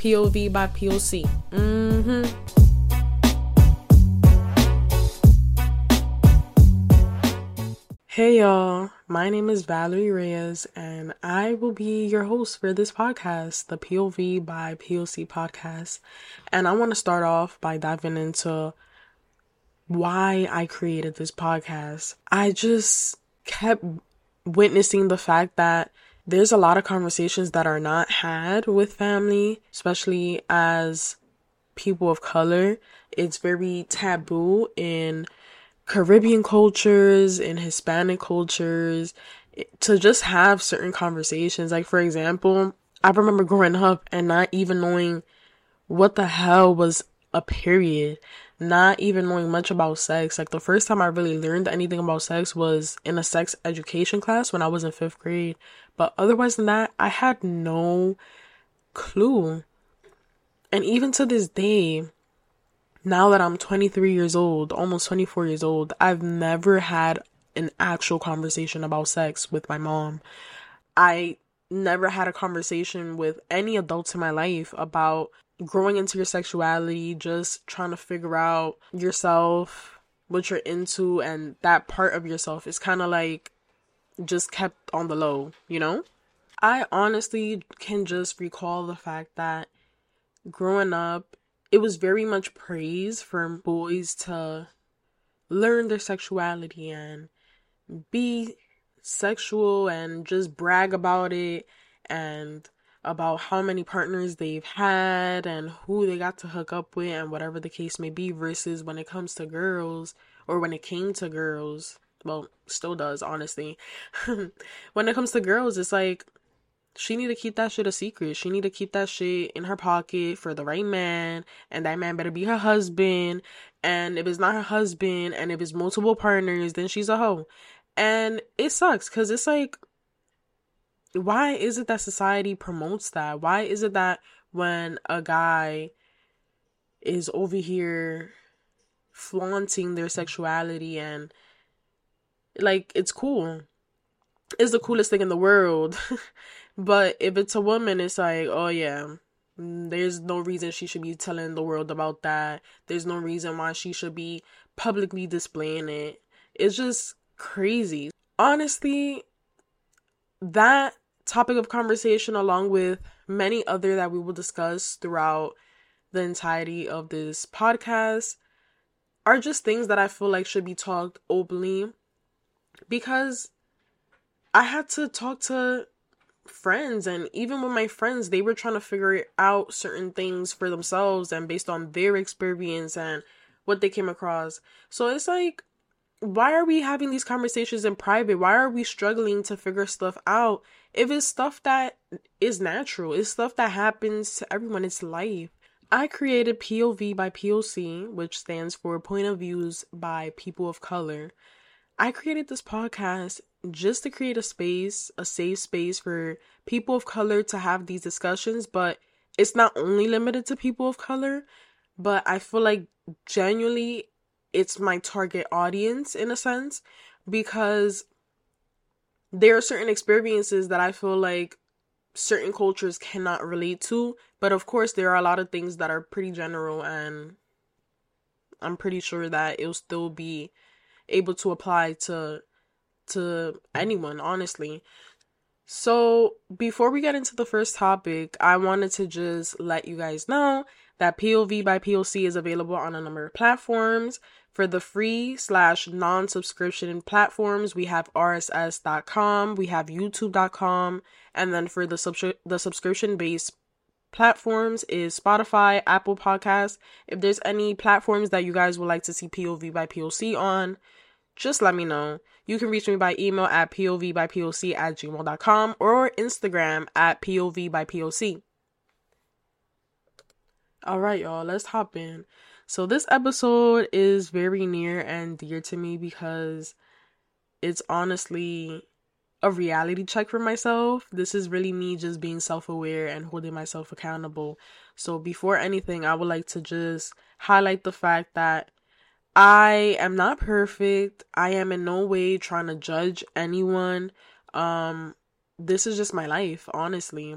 POV by POC. Mm-hmm. Hey y'all, my name is Valerie Reyes, and I will be your host for this podcast, the POV by POC podcast. And I want to start off by diving into why I created this podcast. I just kept witnessing the fact that there's a lot of conversations that are not had with family, especially as people of color. It's very taboo in Caribbean cultures, in Hispanic cultures, to just have certain conversations. Like, for example, I remember growing up and not even knowing what the hell was a period, not even knowing much about sex. Like, the first time I really learned anything about sex was in a sex education class when I was in fifth grade. But otherwise than that, I had no clue. And even to this day, now that I'm 23 years old, almost 24 years old, I've never had an actual conversation about sex with my mom. I never had a conversation with any adults in my life about growing into your sexuality, just trying to figure out yourself, what you're into, and that part of yourself is kind of like just kept on the low, you know? I honestly can just recall the fact that growing up, it was very much praise for boys to learn their sexuality and be sexual and just brag about it and about how many partners they've had and who they got to hook up with and whatever the case may be versus when it comes to girls or when it came to girls well, still does, honestly. when it comes to girls, it's like she need to keep that shit a secret. She need to keep that shit in her pocket for the right man, and that man better be her husband. And if it's not her husband, and if it's multiple partners, then she's a hoe. And it sucks because it's like, why is it that society promotes that? Why is it that when a guy is over here flaunting their sexuality and like it's cool. It's the coolest thing in the world. but if it's a woman, it's like, oh yeah, there's no reason she should be telling the world about that. There's no reason why she should be publicly displaying it. It's just crazy. Honestly, that topic of conversation, along with many other that we will discuss throughout the entirety of this podcast, are just things that I feel like should be talked openly because I had to talk to friends and even with my friends they were trying to figure out certain things for themselves and based on their experience and what they came across. So it's like why are we having these conversations in private? Why are we struggling to figure stuff out if it's stuff that is natural? It's stuff that happens to everyone. It's life. I created POV by POC, which stands for Point of Views by People of Color. I created this podcast just to create a space, a safe space for people of color to have these discussions, but it's not only limited to people of color, but I feel like genuinely it's my target audience in a sense because there are certain experiences that I feel like certain cultures cannot relate to, but of course there are a lot of things that are pretty general and I'm pretty sure that it'll still be able to apply to to anyone, honestly. So, before we get into the first topic, I wanted to just let you guys know that POV by POC is available on a number of platforms. For the free slash non subscription platforms, we have RSS.com, we have YouTube.com, and then for the, sub- the subscription based platforms is Spotify, Apple Podcasts. If there's any platforms that you guys would like to see POV by POC on, just let me know. You can reach me by email at POV by POC at gmail.com or Instagram at povbypoc. All right, y'all, let's hop in. So, this episode is very near and dear to me because it's honestly a reality check for myself. This is really me just being self aware and holding myself accountable. So, before anything, I would like to just highlight the fact that I am not perfect. I am in no way trying to judge anyone. Um this is just my life, honestly.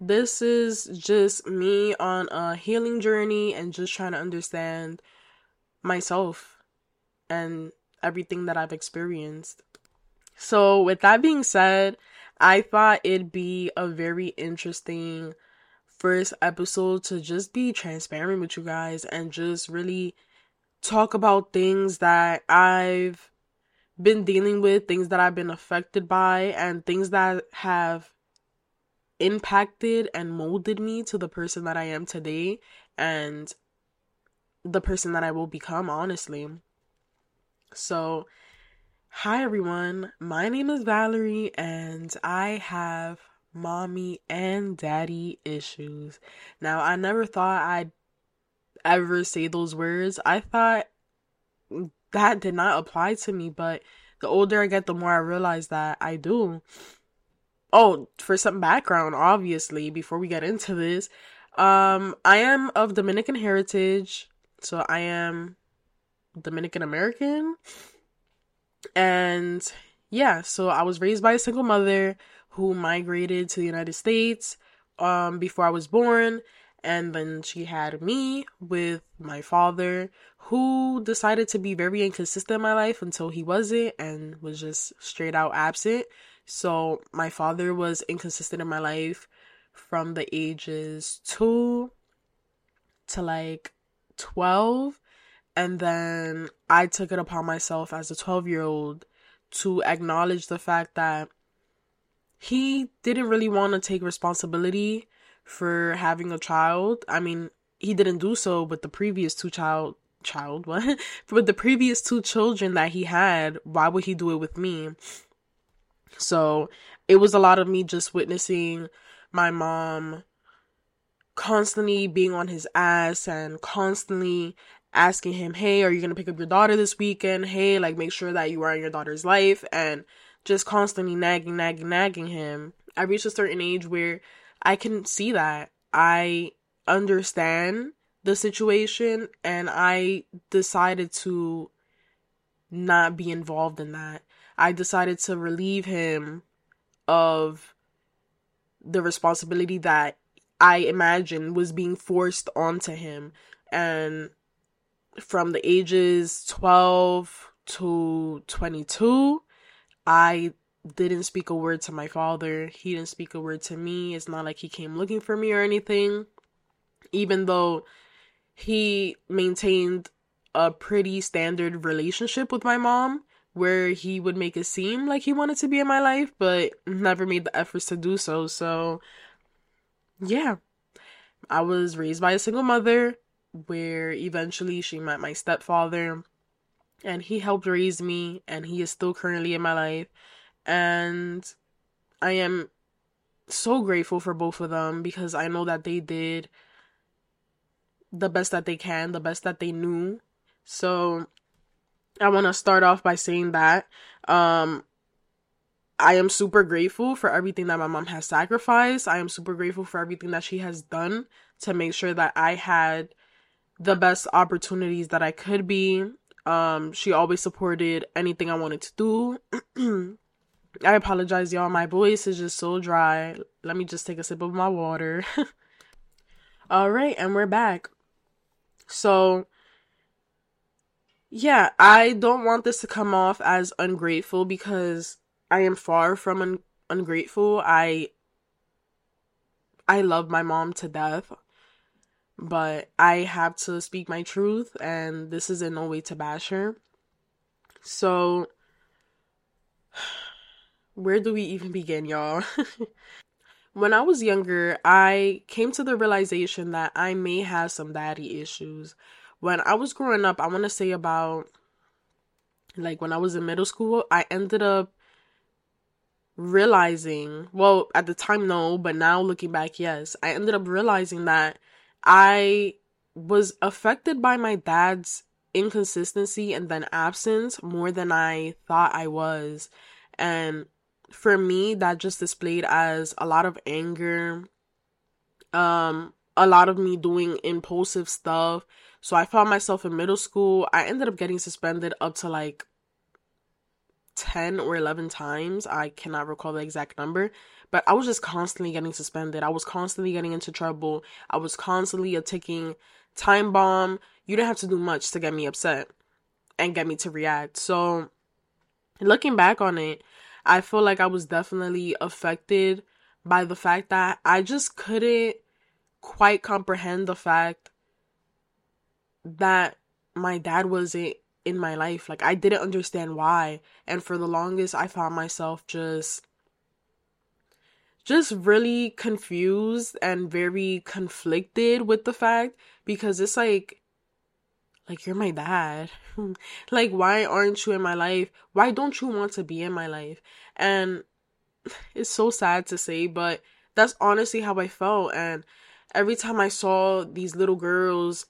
This is just me on a healing journey and just trying to understand myself and everything that I've experienced. So, with that being said, I thought it'd be a very interesting first episode to just be transparent with you guys and just really talk about things that I've been dealing with, things that I've been affected by, and things that have impacted and molded me to the person that I am today and the person that I will become, honestly. So, hi everyone, my name is Valerie, and I have mommy and daddy issues. Now, I never thought I'd ever say those words. I thought that did not apply to me, but the older I get, the more I realize that I do. Oh, for some background, obviously, before we get into this, um, I am of Dominican heritage, so I am Dominican American. And yeah, so I was raised by a single mother who migrated to the United States um, before I was born. And then she had me with my father, who decided to be very inconsistent in my life until he wasn't and was just straight out absent. So my father was inconsistent in my life from the ages two to like 12 and then I took it upon myself as a 12 year old to acknowledge the fact that he didn't really want to take responsibility for having a child. I mean, he didn't do so with the previous two child child what? With the previous two children that he had why would he do it with me so it was a lot of me just witnessing my mom constantly being on his ass and constantly asking him, Hey, are you going to pick up your daughter this weekend? Hey, like make sure that you are in your daughter's life and just constantly nagging, nagging, nagging him. I reached a certain age where I can see that. I understand the situation and I decided to not be involved in that. I decided to relieve him of the responsibility that I imagine was being forced onto him. And from the ages 12 to 22, I didn't speak a word to my father. He didn't speak a word to me. It's not like he came looking for me or anything. Even though he maintained a pretty standard relationship with my mom, where he would make it seem like he wanted to be in my life, but never made the efforts to do so. So, yeah. I was raised by a single mother where eventually she met my stepfather and he helped raise me and he is still currently in my life and I am so grateful for both of them because I know that they did the best that they can, the best that they knew. So I want to start off by saying that um I am super grateful for everything that my mom has sacrificed. I am super grateful for everything that she has done to make sure that I had the best opportunities that I could be. Um, she always supported anything I wanted to do. I apologize, y'all. My voice is just so dry. Let me just take a sip of my water. All right, and we're back. So, yeah, I don't want this to come off as ungrateful because I am far from un- ungrateful. I I love my mom to death but I have to speak my truth, and this is in no way to bash her. So, where do we even begin, y'all? when I was younger, I came to the realization that I may have some daddy issues. When I was growing up, I want to say about like when I was in middle school, I ended up realizing, well, at the time, no, but now looking back, yes, I ended up realizing that I was affected by my dad's inconsistency and then absence more than I thought I was. And for me, that just displayed as a lot of anger, um, a lot of me doing impulsive stuff. So I found myself in middle school. I ended up getting suspended up to like 10 or 11 times. I cannot recall the exact number, but I was just constantly getting suspended. I was constantly getting into trouble. I was constantly a ticking time bomb. You didn't have to do much to get me upset and get me to react. So, looking back on it, I feel like I was definitely affected by the fact that I just couldn't quite comprehend the fact that my dad wasn't in my life. Like I didn't understand why. And for the longest I found myself just just really confused and very conflicted with the fact because it's like like you're my dad. like why aren't you in my life? Why don't you want to be in my life? And it's so sad to say, but that's honestly how I felt and every time I saw these little girls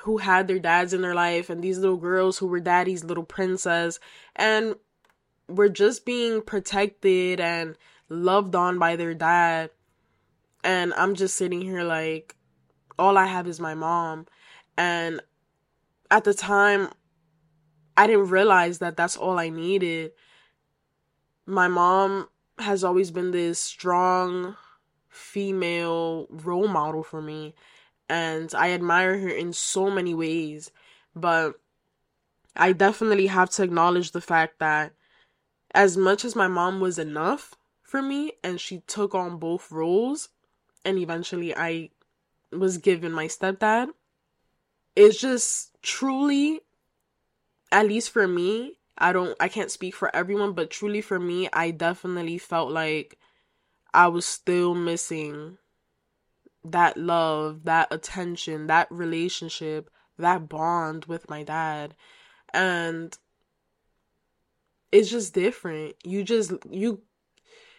who had their dads in their life and these little girls who were daddy's little princess and were just being protected and loved on by their dad and I'm just sitting here like all I have is my mom and at the time I didn't realize that that's all I needed my mom has always been this strong female role model for me and I admire her in so many ways. But I definitely have to acknowledge the fact that as much as my mom was enough for me and she took on both roles, and eventually I was given my stepdad, it's just truly, at least for me, I don't, I can't speak for everyone, but truly for me, I definitely felt like I was still missing that love, that attention, that relationship, that bond with my dad. And it's just different. You just you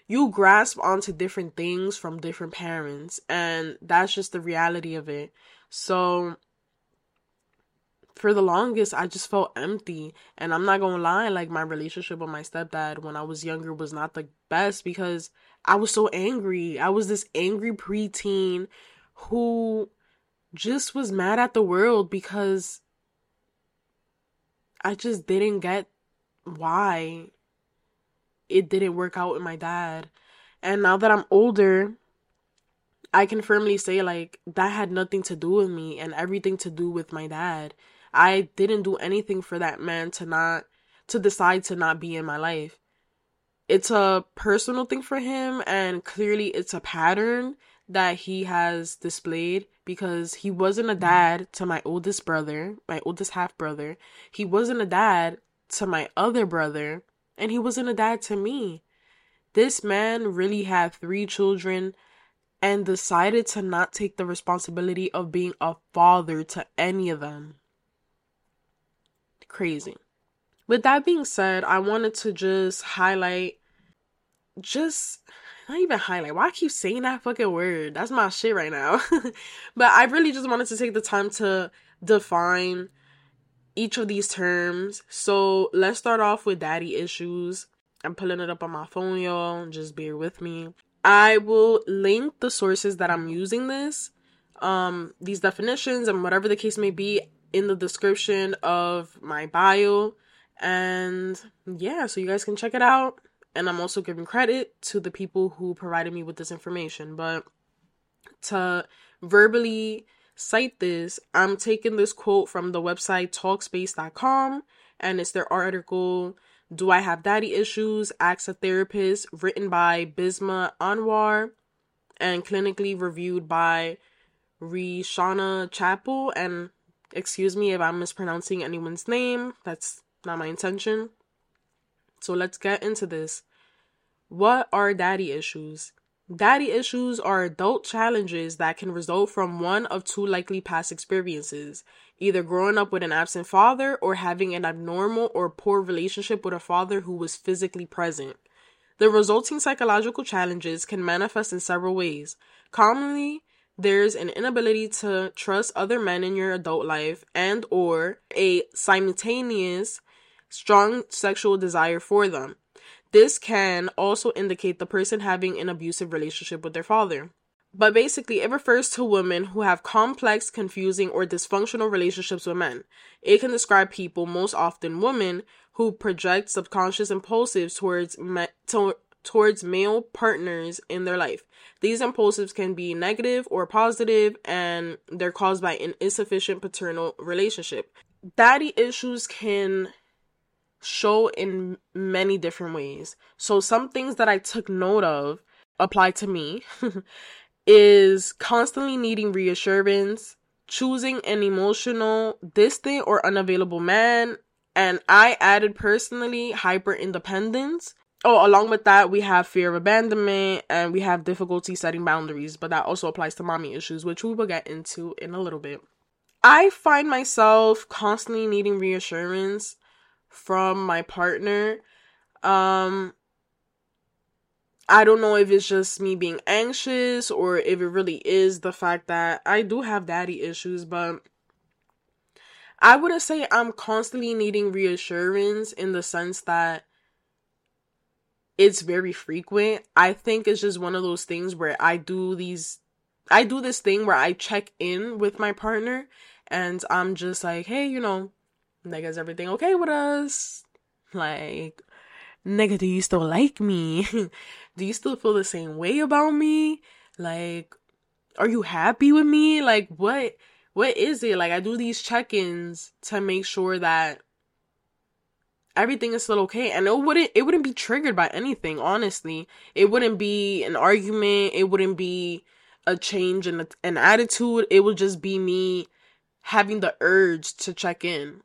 you grasp onto different things from different parents and that's just the reality of it. So for the longest I just felt empty and I'm not to lie like my relationship with my stepdad when I was younger was not the best because I was so angry. I was this angry preteen who just was mad at the world because I just didn't get why it didn't work out with my dad. And now that I'm older, I can firmly say like that had nothing to do with me and everything to do with my dad. I didn't do anything for that man to not to decide to not be in my life it's a personal thing for him and clearly it's a pattern that he has displayed because he wasn't a mm-hmm. dad to my oldest brother, my oldest half brother. He wasn't a dad to my other brother, and he wasn't a dad to me. This man really had three children and decided to not take the responsibility of being a father to any of them. Crazy. With that being said, I wanted to just highlight, just not even highlight. Why I keep saying that fucking word? That's my shit right now. but I really just wanted to take the time to define each of these terms. So let's start off with daddy issues. I'm pulling it up on my phone, y'all. Just bear with me. I will link the sources that I'm using this, um, these definitions and whatever the case may be in the description of my bio. And yeah, so you guys can check it out. And I'm also giving credit to the people who provided me with this information. But to verbally cite this, I'm taking this quote from the website talkspace.com and it's their article Do I Have Daddy Issues? Ask a Therapist, written by Bisma Anwar and clinically reviewed by Reshawna Chapple. And excuse me if I'm mispronouncing anyone's name, that's not my intention. So let's get into this. What are daddy issues? Daddy issues are adult challenges that can result from one of two likely past experiences either growing up with an absent father or having an abnormal or poor relationship with a father who was physically present. The resulting psychological challenges can manifest in several ways. Commonly, there's an inability to trust other men in your adult life and or a simultaneous strong sexual desire for them. This can also indicate the person having an abusive relationship with their father. But basically, it refers to women who have complex, confusing, or dysfunctional relationships with men. It can describe people, most often women, who project subconscious impulsives towards me- to- towards male partners in their life. These impulsives can be negative or positive, and they're caused by an insufficient paternal relationship. Daddy issues can show in many different ways. So, some things that I took note of apply to me is constantly needing reassurance, choosing an emotional, distant, or unavailable man. And I added personally hyper independence. Oh, along with that, we have fear of abandonment and we have difficulty setting boundaries, but that also applies to mommy issues, which we will get into in a little bit. I find myself constantly needing reassurance from my partner. Um, I don't know if it's just me being anxious or if it really is the fact that I do have daddy issues, but I wouldn't say I'm constantly needing reassurance in the sense that it's very frequent. I think it's just one of those things where I do these I do this thing where I check in with my partner and I'm just like, hey, you know, like is everything okay with us? Like nigga, do you still like me? do you still feel the same way about me? Like, are you happy with me? Like, what, what is it? Like, I do these check-ins to make sure that everything is still okay. And it wouldn't, it wouldn't be triggered by anything, honestly. It wouldn't be an argument. It wouldn't be a change in an attitude. It would just be me having the urge to check in.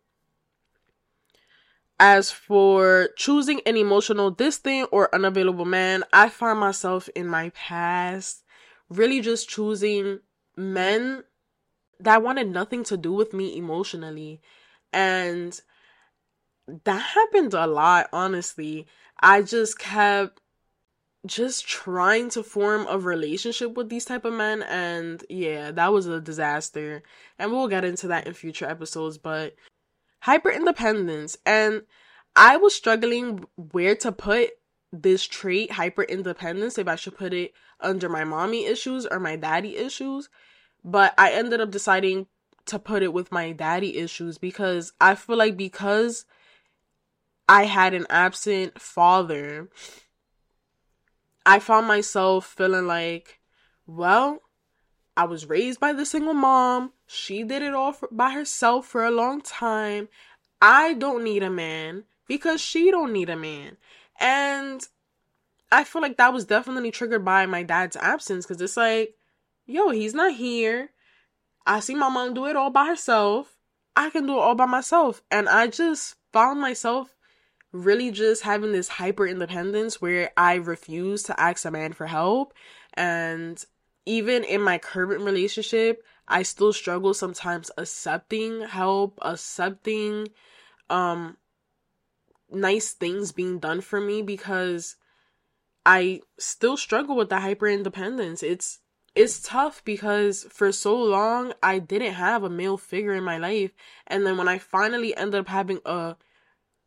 As for choosing an emotional distant or unavailable man, I find myself in my past really just choosing men that wanted nothing to do with me emotionally. And that happened a lot, honestly. I just kept just trying to form a relationship with these type of men and yeah, that was a disaster. And we'll get into that in future episodes, but hyper independence. And I was struggling where to put this trait, hyper independence, if I should put it under my mommy issues or my daddy issues. But I ended up deciding to put it with my daddy issues because I feel like because I had an absent father, I found myself feeling like, well, I was raised by the single mom. She did it all for, by herself for a long time. I don't need a man because she don't need a man. And I feel like that was definitely triggered by my dad's absence because it's like, yo, he's not here. I see my mom do it all by herself. I can do it all by myself. And I just found myself really just having this hyper independence where I refuse to ask a man for help. And even in my current relationship, I still struggle sometimes accepting help, accepting um nice things being done for me because I still struggle with the hyper independence. It's it's tough because for so long I didn't have a male figure in my life and then when I finally ended up having a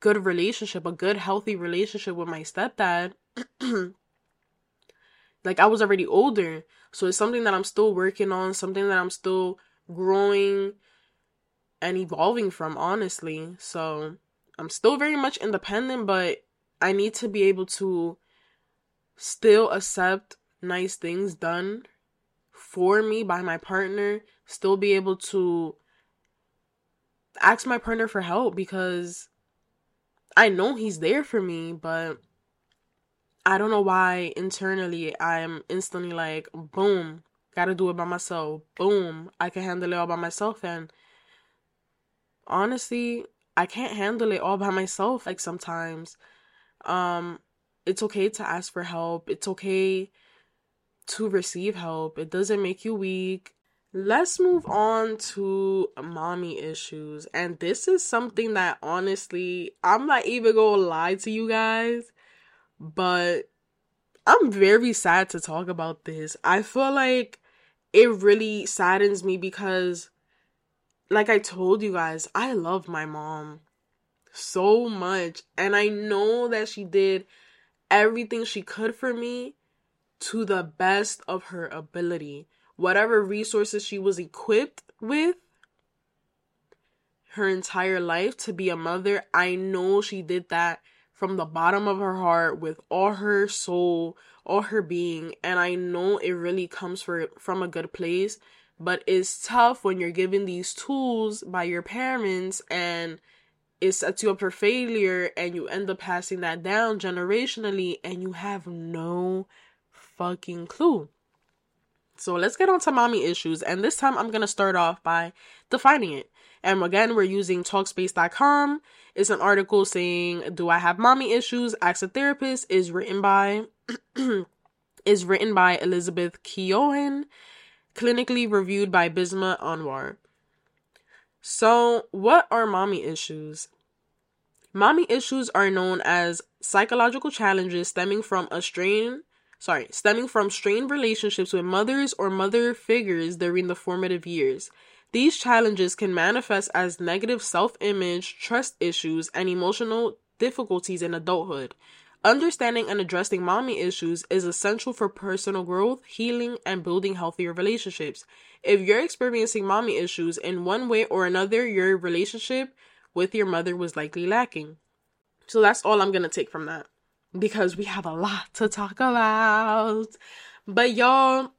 good relationship, a good healthy relationship with my stepdad, like I was already older. So it's something that I'm still working on, something that I'm still growing and evolving from honestly. So I'm still very much independent, but I need to be able to still accept nice things done for me by my partner, still be able to ask my partner for help because I know he's there for me, but I don't know why internally I'm instantly like, boom, gotta do it by myself. Boom, I can handle it all by myself. And honestly, I can't handle it all by myself like sometimes. Um it's okay to ask for help. It's okay to receive help. It doesn't make you weak. Let's move on to mommy issues. And this is something that honestly, I'm not even gonna lie to you guys, but I'm very sad to talk about this. I feel like it really saddens me because like I told you guys, I love my mom so much. And I know that she did everything she could for me to the best of her ability. Whatever resources she was equipped with her entire life to be a mother, I know she did that from the bottom of her heart with all her soul, all her being. And I know it really comes for, from a good place, but it's tough when you're given these tools by your parents and it sets you up for failure and you end up passing that down generationally and you have no fucking clue. So let's get on to mommy issues. And this time I'm going to start off by defining it. And again, we're using Talkspace.com. It's an article saying, "Do I have mommy issues? Ask a therapist." is written by is written by Elizabeth Keohan, clinically reviewed by Bisma Anwar. So, what are mommy issues? Mommy issues are known as psychological challenges stemming from a strain sorry, stemming from strained relationships with mothers or mother figures during the formative years. These challenges can manifest as negative self image, trust issues, and emotional difficulties in adulthood. Understanding and addressing mommy issues is essential for personal growth, healing, and building healthier relationships. If you're experiencing mommy issues in one way or another, your relationship with your mother was likely lacking. So that's all I'm going to take from that because we have a lot to talk about. But y'all,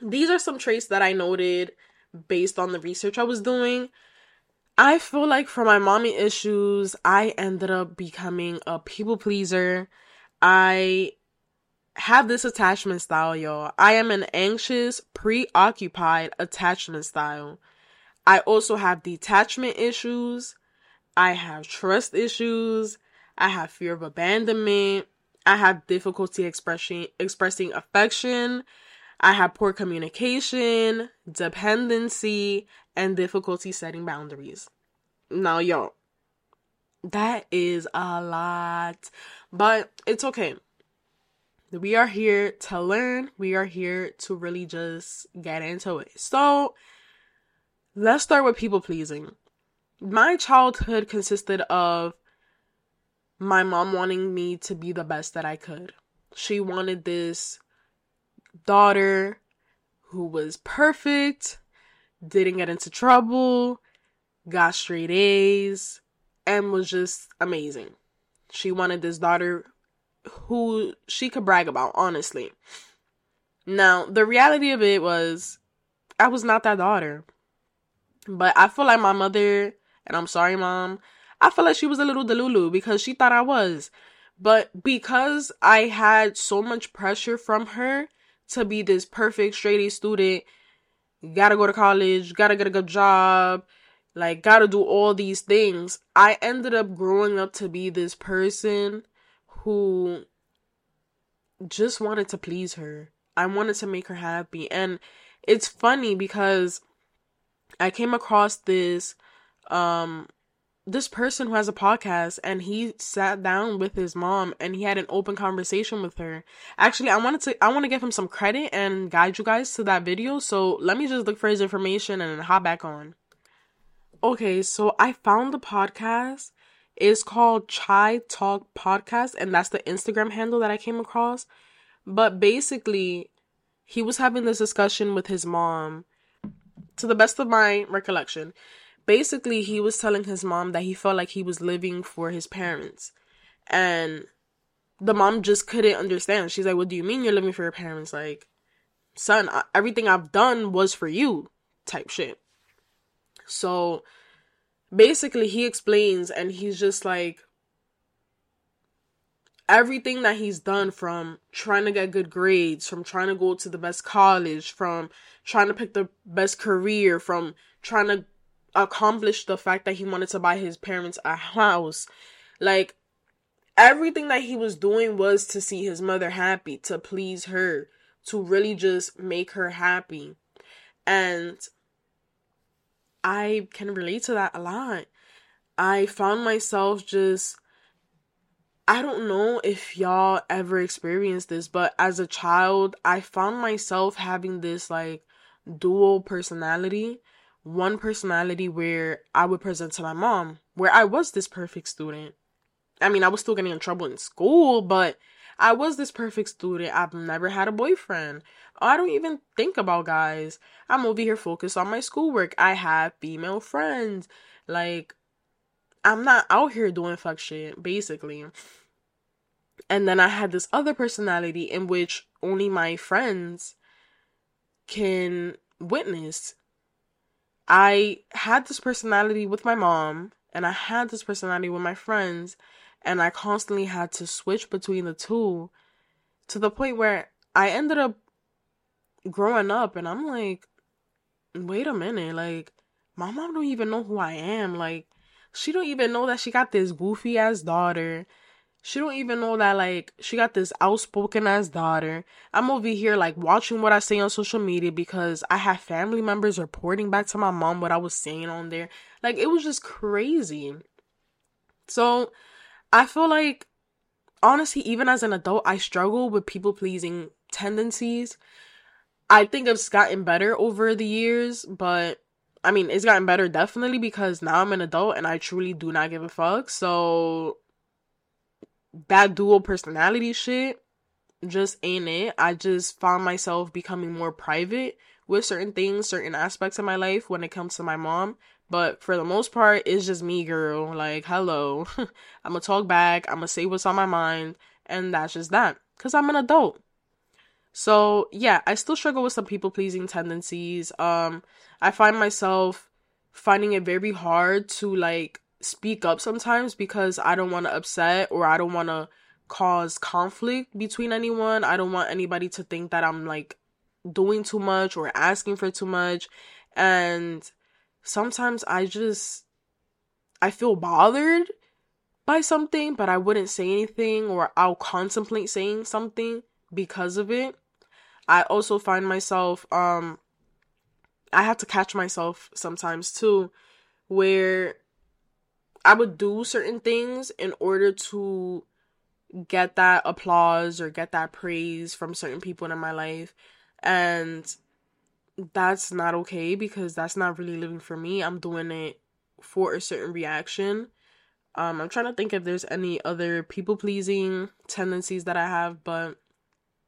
these are some traits that I noted based on the research I was doing. I feel like for my mommy issues, I ended up becoming a people pleaser. I have this attachment style, y'all. I am an anxious, preoccupied attachment style. I also have detachment issues. I have trust issues. I have fear of abandonment. I have difficulty expressing expressing affection. I have poor communication, dependency, and difficulty setting boundaries. Now, y'all, that is a lot, but it's okay. We are here to learn. We are here to really just get into it. So, let's start with people pleasing. My childhood consisted of my mom wanting me to be the best that I could. She wanted this daughter who was perfect, didn't get into trouble, got straight A's, and was just amazing. She wanted this daughter who she could brag about, honestly. Now, the reality of it was, I was not that daughter. But I feel like my mother, and I'm sorry, mom, I feel like she was a little delulu because she thought I was. But because I had so much pressure from her to be this perfect straight A student, gotta go to college, gotta get a good job, like gotta do all these things, I ended up growing up to be this person who just wanted to please her. I wanted to make her happy. And it's funny because I came across this um this person who has a podcast and he sat down with his mom and he had an open conversation with her. Actually, I wanted to I want to give him some credit and guide you guys to that video. So, let me just look for his information and hop back on. Okay, so I found the podcast. It's called Chai Talk Podcast and that's the Instagram handle that I came across. But basically, he was having this discussion with his mom to the best of my recollection basically he was telling his mom that he felt like he was living for his parents. And the mom just couldn't understand. She's like what do you mean you're living for your parents? Like son everything i've done was for you type shit. So basically he explains and he's just like everything that he's done from trying to get good grades from trying to go to the best college from trying to pick the best career from trying to accomplish the fact that he wanted to buy his parents a house. Like everything that he was doing was to see his mother happy, to please her, to really just make her happy. And I can relate to that a lot. I found myself just I don't know if y'all ever experienced this, but as a child, I found myself having this like dual personality one personality where I would present to my mom, where I was this perfect student. I mean, I was still getting in trouble in school, but I was this perfect student. I've never had a boyfriend. I don't even think about guys. I'm over here focused on my schoolwork. I have female friends. Like, I'm not out here doing fuck shit, basically. And then I had this other personality in which only my friends can witness. I had this personality with my mom, and I had this personality with my friends, and I constantly had to switch between the two to the point where I ended up growing up and I'm like, wait a minute, like my mom don't even know who I am. Like she don't even know that she got this goofy ass daughter. She don't even know that like she got this outspoken ass daughter. I'm over here like watching what I say on social media because I have family members reporting back to my mom what I was saying on there. Like it was just crazy. So I feel like honestly, even as an adult, I struggle with people pleasing tendencies. I think it's gotten better over the years, but I mean, it's gotten better definitely because now I'm an adult and I truly do not give a fuck. So that dual personality shit just ain't it. I just found myself becoming more private with certain things, certain aspects of my life when it comes to my mom. But for the most part, it's just me, girl. Like, hello. I'm gonna talk back. I'm gonna say what's on my mind. And that's just that. Because I'm an adult. So, yeah, I still struggle with some people pleasing tendencies. Um, I find myself finding it very hard to, like, speak up sometimes because I don't want to upset or I don't want to cause conflict between anyone. I don't want anybody to think that I'm, like, doing too much or asking for too much. And sometimes I just I feel bothered by something, but I wouldn't say anything or I'll contemplate saying something because of it. I also find myself um I have to catch myself sometimes too where I would do certain things in order to get that applause or get that praise from certain people in my life and that's not okay because that's not really living for me. I'm doing it for a certain reaction. Um, I'm trying to think if there's any other people pleasing tendencies that I have, but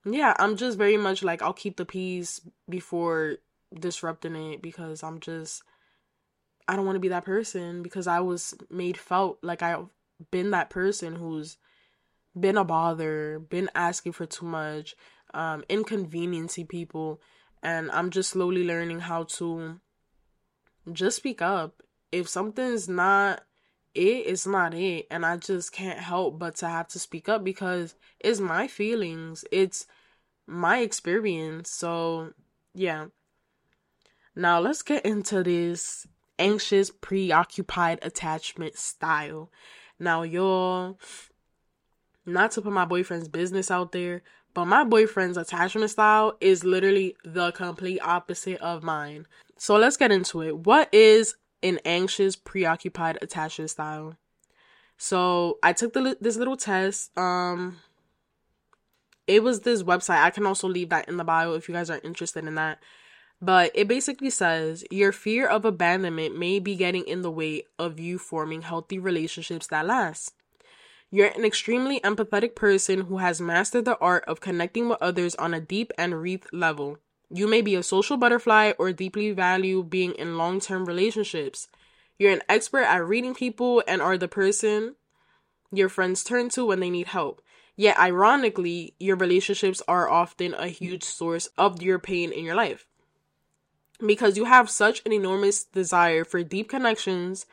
yeah, I'm just very much like I'll keep the peace before disrupting it because I'm just I don't want to be that person because I was made felt like I've been that person who's been a bother, been asking for too much, um, inconveniencing people and I'm just slowly learning how to just speak up. If something's not it, it's not it. And I just can't help but to have to speak up because it's my feelings. It's my experience. So, yeah. Now, let's get into this anxious, preoccupied attachment style. Now, y'all, not to put my boyfriend's business out there, but my boyfriend's attachment style is literally the complete opposite of mine. So let's get into it. What is an anxious, preoccupied attachment style? So I took the this little test. Um, it was this website. I can also leave that in the bio if you guys are interested in that. But it basically says your fear of abandonment may be getting in the way of you forming healthy relationships that last. You're an extremely empathetic person who has mastered the art of connecting with others on a deep and wreath level. You may be a social butterfly or deeply value being in long term relationships. You're an expert at reading people and are the person your friends turn to when they need help. Yet, ironically, your relationships are often a huge source of your pain in your life. Because you have such an enormous desire for deep connections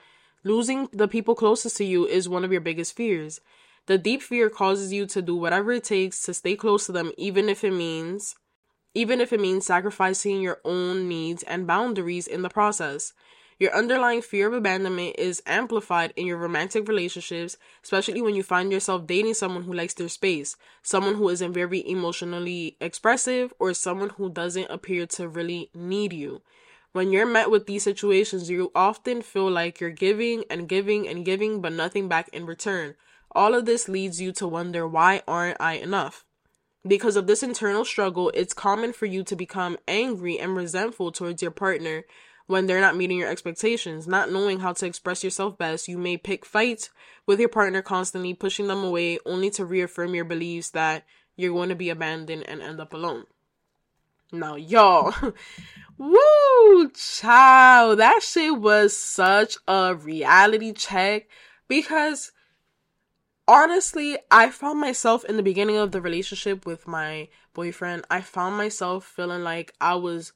Losing the people closest to you is one of your biggest fears. The deep fear causes you to do whatever it takes to stay close to them even if it means even if it means sacrificing your own needs and boundaries in the process. Your underlying fear of abandonment is amplified in your romantic relationships, especially when you find yourself dating someone who likes their space, someone who isn't very emotionally expressive, or someone who doesn't appear to really need you. When you're met with these situations, you often feel like you're giving and giving and giving, but nothing back in return. All of this leads you to wonder why aren't I enough? Because of this internal struggle, it's common for you to become angry and resentful towards your partner when they're not meeting your expectations. Not knowing how to express yourself best, you may pick fights with your partner constantly, pushing them away, only to reaffirm your beliefs that you're going to be abandoned and end up alone. Now, y'all, woo, child, that shit was such a reality check because honestly, I found myself in the beginning of the relationship with my boyfriend, I found myself feeling like I was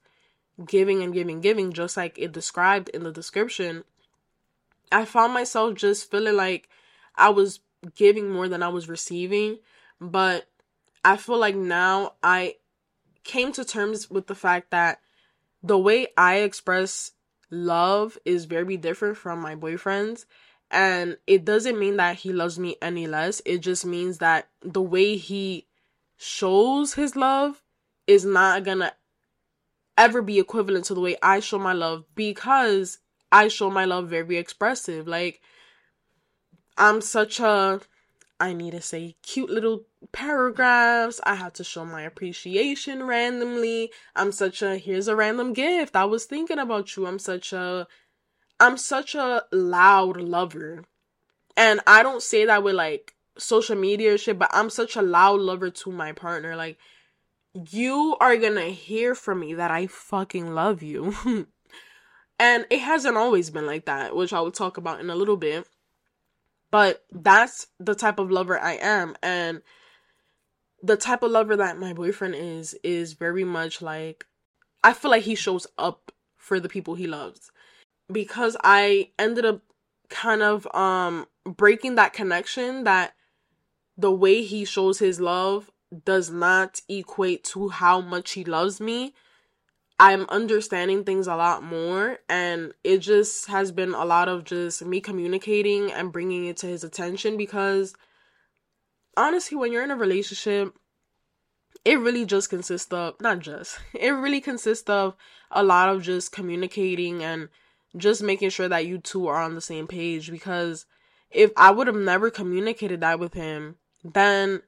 giving and giving, giving, just like it described in the description. I found myself just feeling like I was giving more than I was receiving, but I feel like now I came to terms with the fact that the way I express love is very different from my boyfriend's and it doesn't mean that he loves me any less. It just means that the way he shows his love is not gonna ever be equivalent to the way I show my love because I show my love very expressive. Like, I'm such a, I need to say cute little paragraphs. I have to show my appreciation randomly. I'm such a, here's a random gift. I was thinking about you. I'm such a, I'm such a loud lover. And I don't say that with like social media shit, but I'm such a loud lover to my partner. Like, you are gonna hear from me that I fucking love you. and it hasn't always been like that, which I will talk about in a little bit. But that's the type of lover I am. And the type of lover that my boyfriend is, is very much like, I feel like he shows up for the people he loves. Because I ended up kind of um breaking that connection that the way he shows his love does not equate to how much he loves me. I'm understanding things a lot more, and it just has been a lot of just me communicating and bringing it to his attention because honestly, when you're in a relationship, it really just consists of not just, it really consists of a lot of just communicating and just making sure that you two are on the same page because if I would have never communicated that with him, then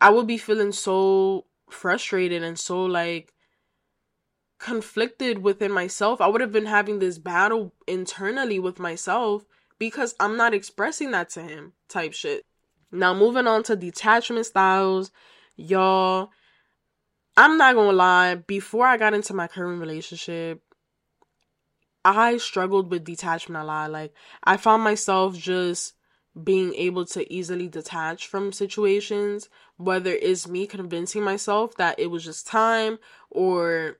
I would be feeling so frustrated and so like conflicted within myself. I would have been having this battle internally with myself because I'm not expressing that to him type shit. Now moving on to detachment styles, y'all. I'm not gonna lie, before I got into my current relationship, I struggled with detachment a lot. Like I found myself just being able to easily detach from situations, whether it's me convincing myself that it was just time or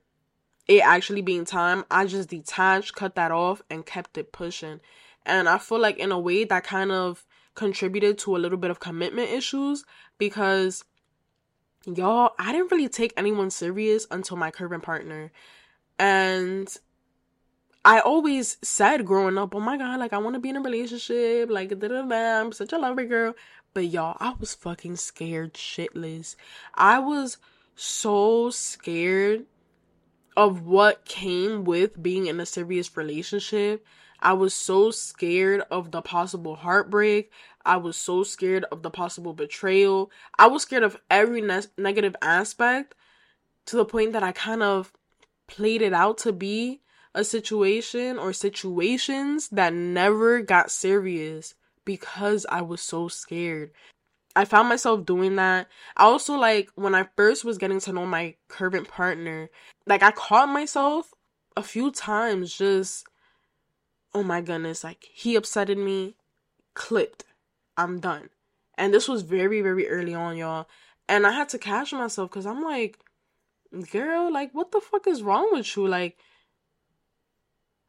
it actually being time, I just detached, cut that off, and kept it pushing. And I feel like, in a way, that kind of contributed to a little bit of commitment issues because, y'all, I didn't really take anyone serious until my current partner. And I always said growing up, oh my god, like I want to be in a relationship, like da da da. I'm such a lover girl, but y'all, I was fucking scared shitless. I was so scared of what came with being in a serious relationship. I was so scared of the possible heartbreak. I was so scared of the possible betrayal. I was scared of every ne- negative aspect to the point that I kind of played it out to be a situation or situations that never got serious because I was so scared. I found myself doing that. I also like when I first was getting to know my current partner, like I caught myself a few times just oh my goodness, like he upsetted me, clipped. I'm done. And this was very very early on, y'all. And I had to catch myself cuz I'm like, girl, like what the fuck is wrong with you? Like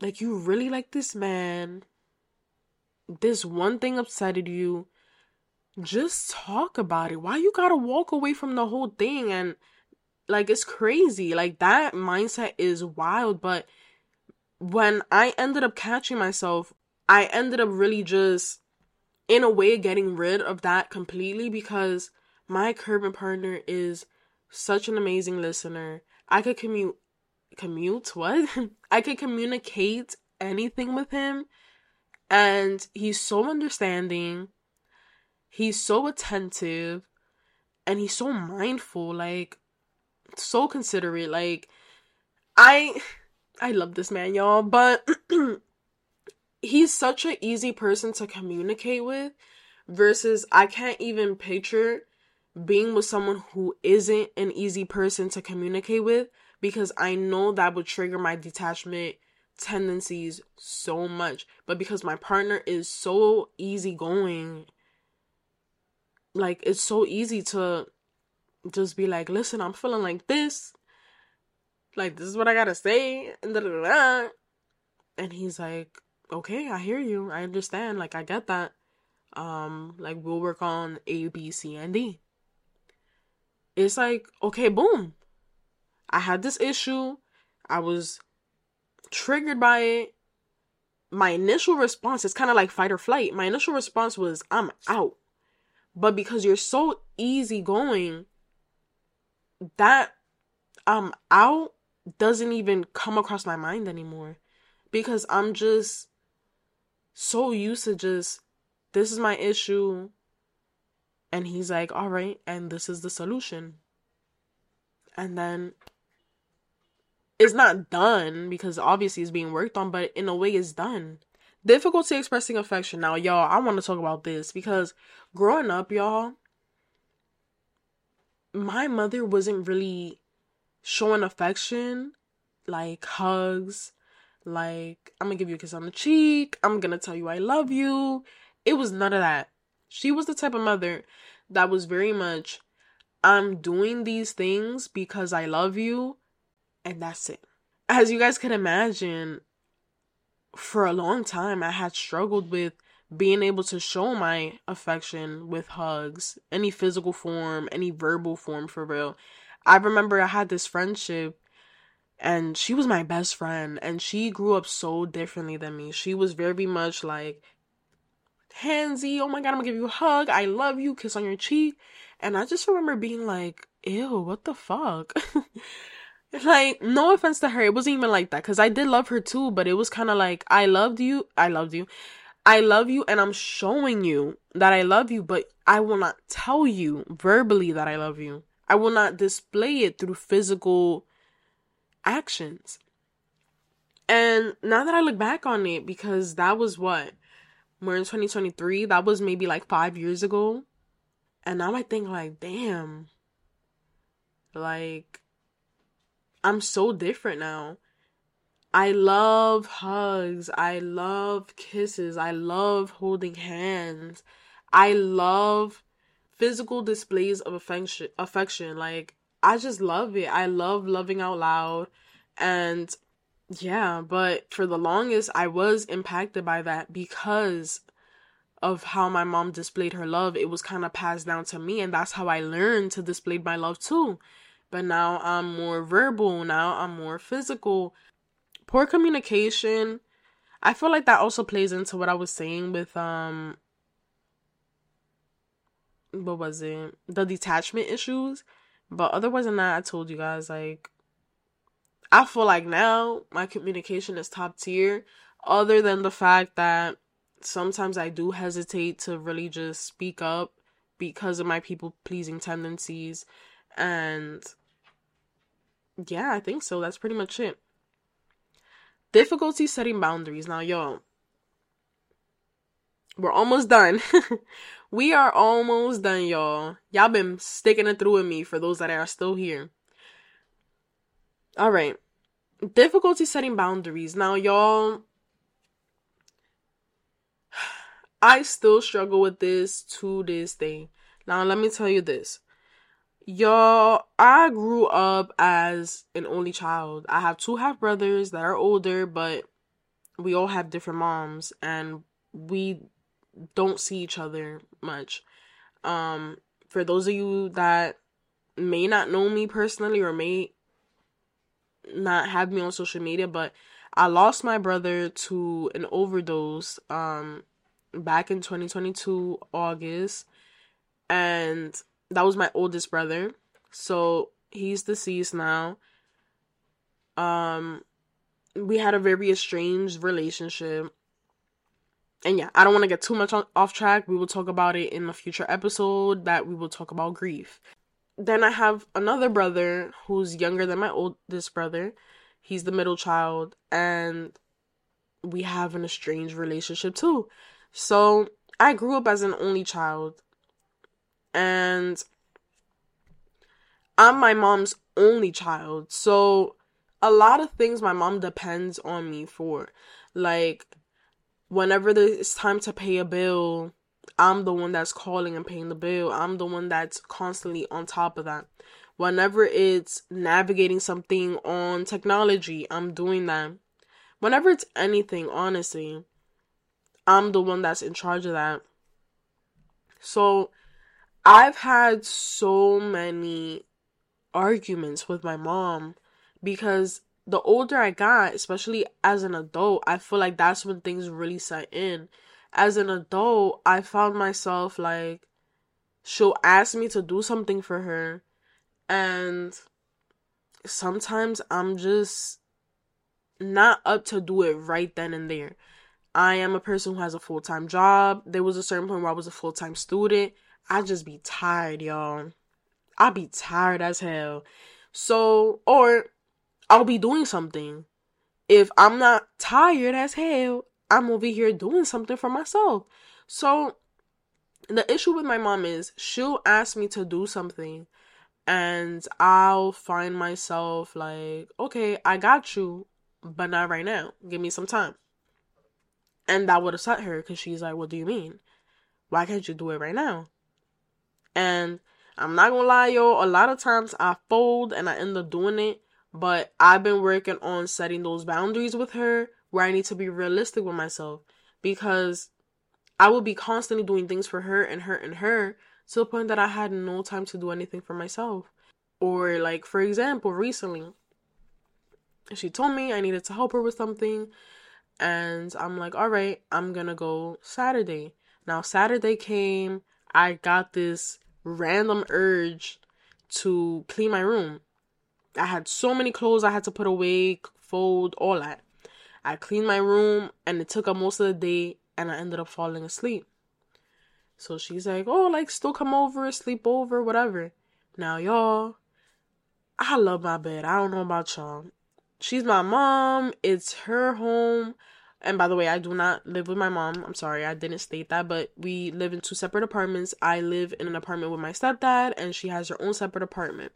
like you really like this man. This one thing upsetted you. Just talk about it. Why you gotta walk away from the whole thing and like it's crazy. Like that mindset is wild, but when I ended up catching myself, I ended up really just in a way getting rid of that completely because my current partner is such an amazing listener. I could commute commute what? I could communicate anything with him and he's so understanding he's so attentive and he's so mindful like so considerate like i i love this man y'all but he's such an easy person to communicate with versus i can't even picture being with someone who isn't an easy person to communicate with because I know that would trigger my detachment tendencies so much. But because my partner is so easygoing, like it's so easy to just be like, listen, I'm feeling like this. Like this is what I gotta say. And, and he's like, Okay, I hear you. I understand. Like I get that. Um, like we'll work on A, B, C, and D. It's like, okay, boom. I had this issue. I was triggered by it. My initial response is kind of like fight or flight. My initial response was, I'm out. But because you're so easygoing, that I'm out doesn't even come across my mind anymore. Because I'm just so used to just, this is my issue. And he's like, all right, and this is the solution. And then it's not done because obviously it's being worked on, but in a way it's done. Difficulty expressing affection. Now, y'all, I want to talk about this because growing up, y'all, my mother wasn't really showing affection, like hugs, like I'm gonna give you a kiss on the cheek, I'm gonna tell you I love you. It was none of that. She was the type of mother that was very much, I'm doing these things because I love you, and that's it. As you guys can imagine, for a long time, I had struggled with being able to show my affection with hugs, any physical form, any verbal form for real. I remember I had this friendship and she was my best friend and she grew up so differently than me. She was very much like handsy, oh my god, I'm gonna give you a hug, I love you, kiss on your cheek. And I just remember being like, ew, what the fuck? like, no offense to her, it wasn't even like that, because I did love her too, but it was kind of like, I loved you, I loved you. I love you and I'm showing you that I love you, but I will not tell you verbally that I love you. I will not display it through physical actions. And now that I look back on it, because that was what? We're in 2023. That was maybe like five years ago. And now I think, like, damn. Like, I'm so different now. I love hugs. I love kisses. I love holding hands. I love physical displays of affection affection. Like I just love it. I love loving out loud. And yeah, but for the longest, I was impacted by that because of how my mom displayed her love. It was kind of passed down to me, and that's how I learned to display my love too. But now I'm more verbal, now I'm more physical. Poor communication. I feel like that also plays into what I was saying with um what was it? The detachment issues but otherwise than that, I told you guys like I feel like now my communication is top tier. Other than the fact that sometimes I do hesitate to really just speak up because of my people pleasing tendencies. And yeah, I think so. That's pretty much it. Difficulty setting boundaries. Now, y'all, we're almost done. we are almost done, y'all. Y'all been sticking it through with me for those that are still here. All right. Difficulty setting boundaries. Now, y'all, I still struggle with this to this day. Now, let me tell you this. Y'all, I grew up as an only child. I have two half brothers that are older, but we all have different moms and we don't see each other much. Um, for those of you that may not know me personally or may not have me on social media, but I lost my brother to an overdose um back in 2022 August and that was my oldest brother. So he's deceased now. Um we had a very estranged relationship and yeah, I don't want to get too much on, off track. We will talk about it in a future episode that we will talk about grief. Then I have another brother who's younger than my oldest brother. He's the middle child and we have an estranged relationship too. So, I grew up as an only child and I'm my mom's only child. So, a lot of things my mom depends on me for. Like whenever it's time to pay a bill, I'm the one that's calling and paying the bill. I'm the one that's constantly on top of that. Whenever it's navigating something on technology, I'm doing that. Whenever it's anything, honestly, I'm the one that's in charge of that. So I've had so many arguments with my mom because the older I got, especially as an adult, I feel like that's when things really set in. As an adult, I found myself like she'll ask me to do something for her and sometimes I'm just not up to do it right then and there. I am a person who has a full time job. There was a certain point where I was a full time student. I just be tired, y'all. I be tired as hell. So, or I'll be doing something. If I'm not tired as hell, I'm over here doing something for myself. So, the issue with my mom is she'll ask me to do something and I'll find myself like, okay, I got you, but not right now. Give me some time. And that would upset her because she's like, what do you mean? Why can't you do it right now? And I'm not gonna lie, y'all, a lot of times I fold and I end up doing it, but I've been working on setting those boundaries with her where I need to be realistic with myself because I will be constantly doing things for her and her and her to the point that I had no time to do anything for myself. Or, like, for example, recently, she told me I needed to help her with something, and I'm like, all right, I'm gonna go Saturday. Now, Saturday came, I got this random urge to clean my room. I had so many clothes I had to put away, fold, all that. I cleaned my room and it took up most of the day and I ended up falling asleep. So she's like, oh, like, still come over, sleep over, whatever. Now, y'all, I love my bed. I don't know about y'all. She's my mom. It's her home. And by the way, I do not live with my mom. I'm sorry, I didn't state that, but we live in two separate apartments. I live in an apartment with my stepdad, and she has her own separate apartment.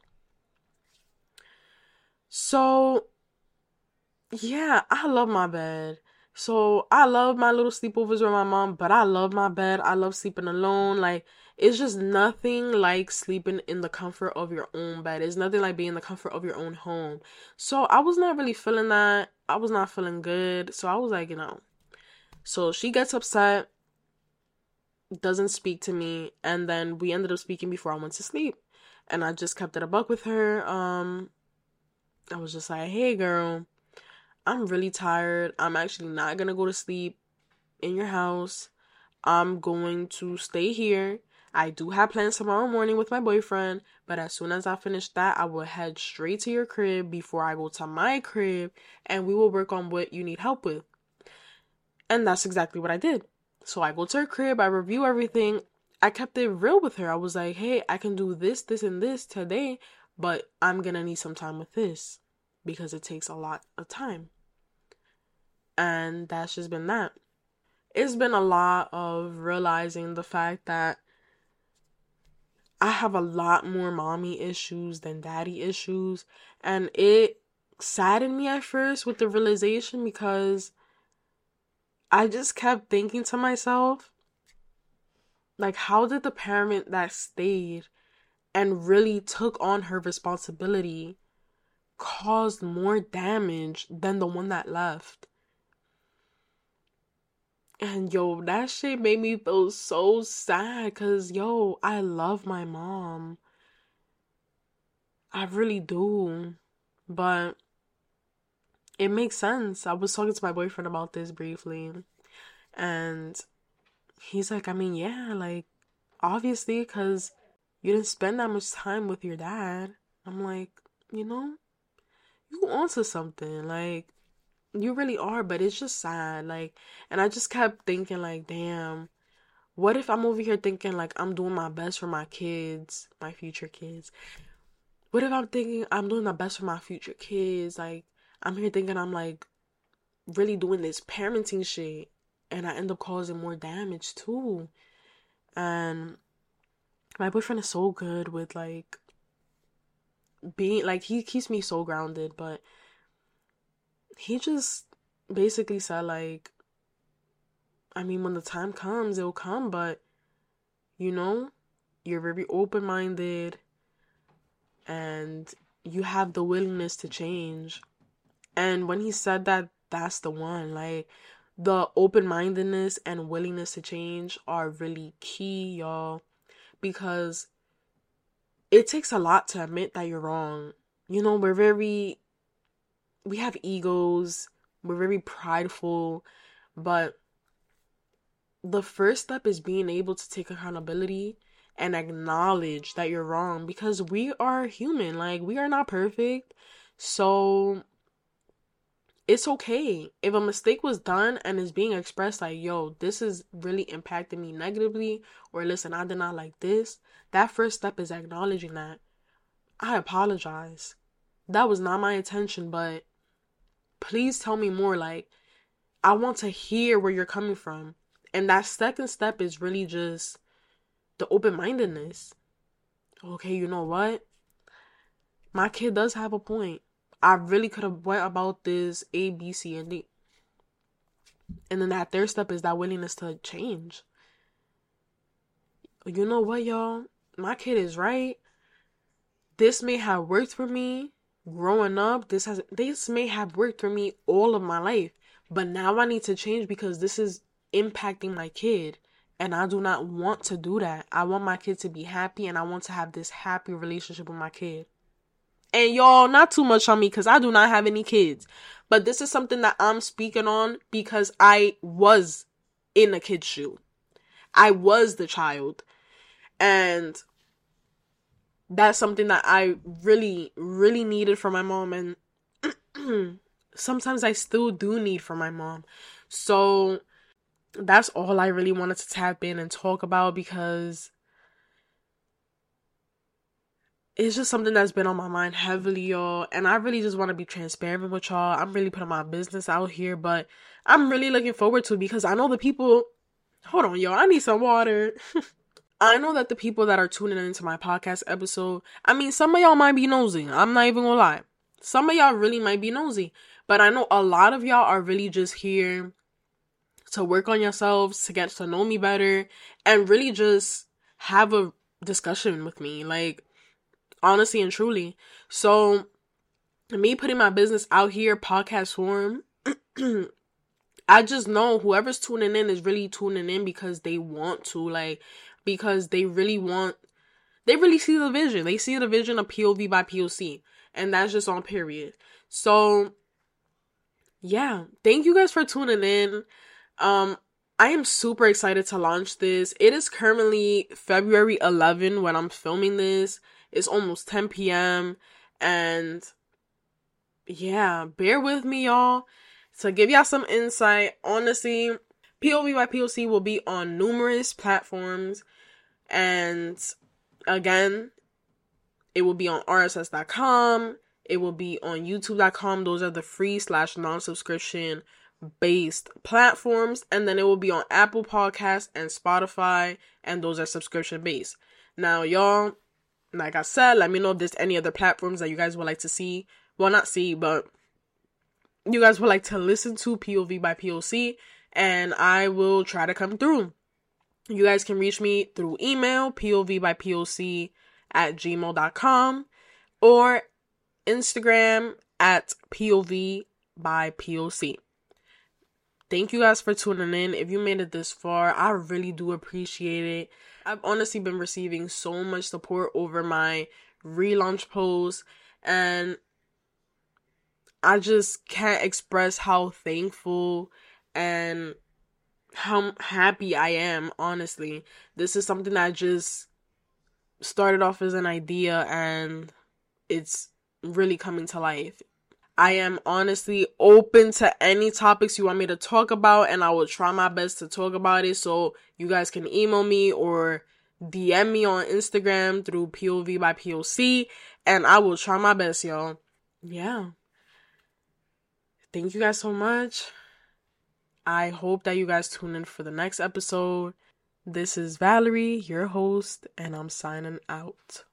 So, yeah, I love my bed. So I love my little sleepovers with my mom, but I love my bed. I love sleeping alone. Like it's just nothing like sleeping in the comfort of your own bed. It's nothing like being in the comfort of your own home. So I was not really feeling that. I was not feeling good. So I was like, you know. So she gets upset, doesn't speak to me, and then we ended up speaking before I went to sleep. And I just kept it a buck with her. Um I was just like, "Hey girl, I'm really tired. I'm actually not gonna go to sleep in your house. I'm going to stay here. I do have plans tomorrow morning with my boyfriend, but as soon as I finish that, I will head straight to your crib before I go to my crib and we will work on what you need help with. And that's exactly what I did. So I go to her crib, I review everything. I kept it real with her. I was like, hey, I can do this, this, and this today, but I'm gonna need some time with this because it takes a lot of time and that's just been that. It's been a lot of realizing the fact that I have a lot more mommy issues than daddy issues, and it saddened me at first with the realization because I just kept thinking to myself, like, how did the parent that stayed and really took on her responsibility caused more damage than the one that left? And yo, that shit made me feel so sad because yo, I love my mom. I really do. But it makes sense. I was talking to my boyfriend about this briefly. And he's like, I mean, yeah, like, obviously, because you didn't spend that much time with your dad. I'm like, you know, you onto something. Like, you really are, but it's just sad. Like, and I just kept thinking, like, damn, what if I'm over here thinking, like, I'm doing my best for my kids, my future kids? What if I'm thinking I'm doing the best for my future kids? Like, I'm here thinking I'm, like, really doing this parenting shit, and I end up causing more damage too. And my boyfriend is so good with, like, being, like, he keeps me so grounded, but he just basically said like I mean when the time comes it'll come but you know you're very open-minded and you have the willingness to change. And when he said that that's the one like the open-mindedness and willingness to change are really key y'all because it takes a lot to admit that you're wrong. You know we're very we have egos, we're very prideful, but the first step is being able to take accountability and acknowledge that you're wrong because we are human. Like, we are not perfect. So, it's okay. If a mistake was done and is being expressed, like, yo, this is really impacting me negatively, or listen, I did not like this, that first step is acknowledging that. I apologize. That was not my intention, but please tell me more. Like, I want to hear where you're coming from. And that second step is really just the open mindedness. Okay, you know what? My kid does have a point. I really could have went about this A, B, C, and D. And then that third step is that willingness to change. You know what, y'all? My kid is right. This may have worked for me growing up, this has this may have worked for me all of my life, but now I need to change because this is impacting my kid. And I do not want to do that. I want my kid to be happy and I want to have this happy relationship with my kid. And y'all, not too much on me because I do not have any kids. But this is something that I'm speaking on because I was in a kid's shoe. I was the child. And that's something that I really, really needed from my mom, and sometimes I still do need from my mom. So that's all I really wanted to tap in and talk about because it's just something that's been on my mind heavily, y'all. And I really just want to be transparent with y'all. I'm really putting my business out here, but I'm really looking forward to because I know the people. Hold on, y'all. I need some water. I know that the people that are tuning into my podcast episode, I mean, some of y'all might be nosy. I'm not even gonna lie. Some of y'all really might be nosy. But I know a lot of y'all are really just here to work on yourselves, to get to know me better, and really just have a discussion with me. Like, honestly and truly. So, me putting my business out here, podcast form, I just know whoever's tuning in is really tuning in because they want to. Like, because they really want they really see the vision. They see the vision of POV by POC. And that's just on period. So yeah, thank you guys for tuning in. Um I am super excited to launch this. It is currently February 11 when I'm filming this. It's almost 10 p.m. and yeah, bear with me y'all to give y'all some insight. Honestly, POV by POC will be on numerous platforms. And again, it will be on rss.com. It will be on youtube.com. Those are the free slash non subscription based platforms. And then it will be on Apple Podcasts and Spotify. And those are subscription based. Now, y'all, like I said, let me know if there's any other platforms that you guys would like to see. Well, not see, but you guys would like to listen to POV by POC. And I will try to come through. You guys can reach me through email, POV by POC at gmail.com, or Instagram at POV by POC. Thank you guys for tuning in. If you made it this far, I really do appreciate it. I've honestly been receiving so much support over my relaunch posts, and I just can't express how thankful and how happy I am, honestly. This is something that just started off as an idea and it's really coming to life. I am honestly open to any topics you want me to talk about, and I will try my best to talk about it. So you guys can email me or DM me on Instagram through POV by POC, and I will try my best, y'all. Yeah. Thank you guys so much. I hope that you guys tune in for the next episode. This is Valerie, your host, and I'm signing out.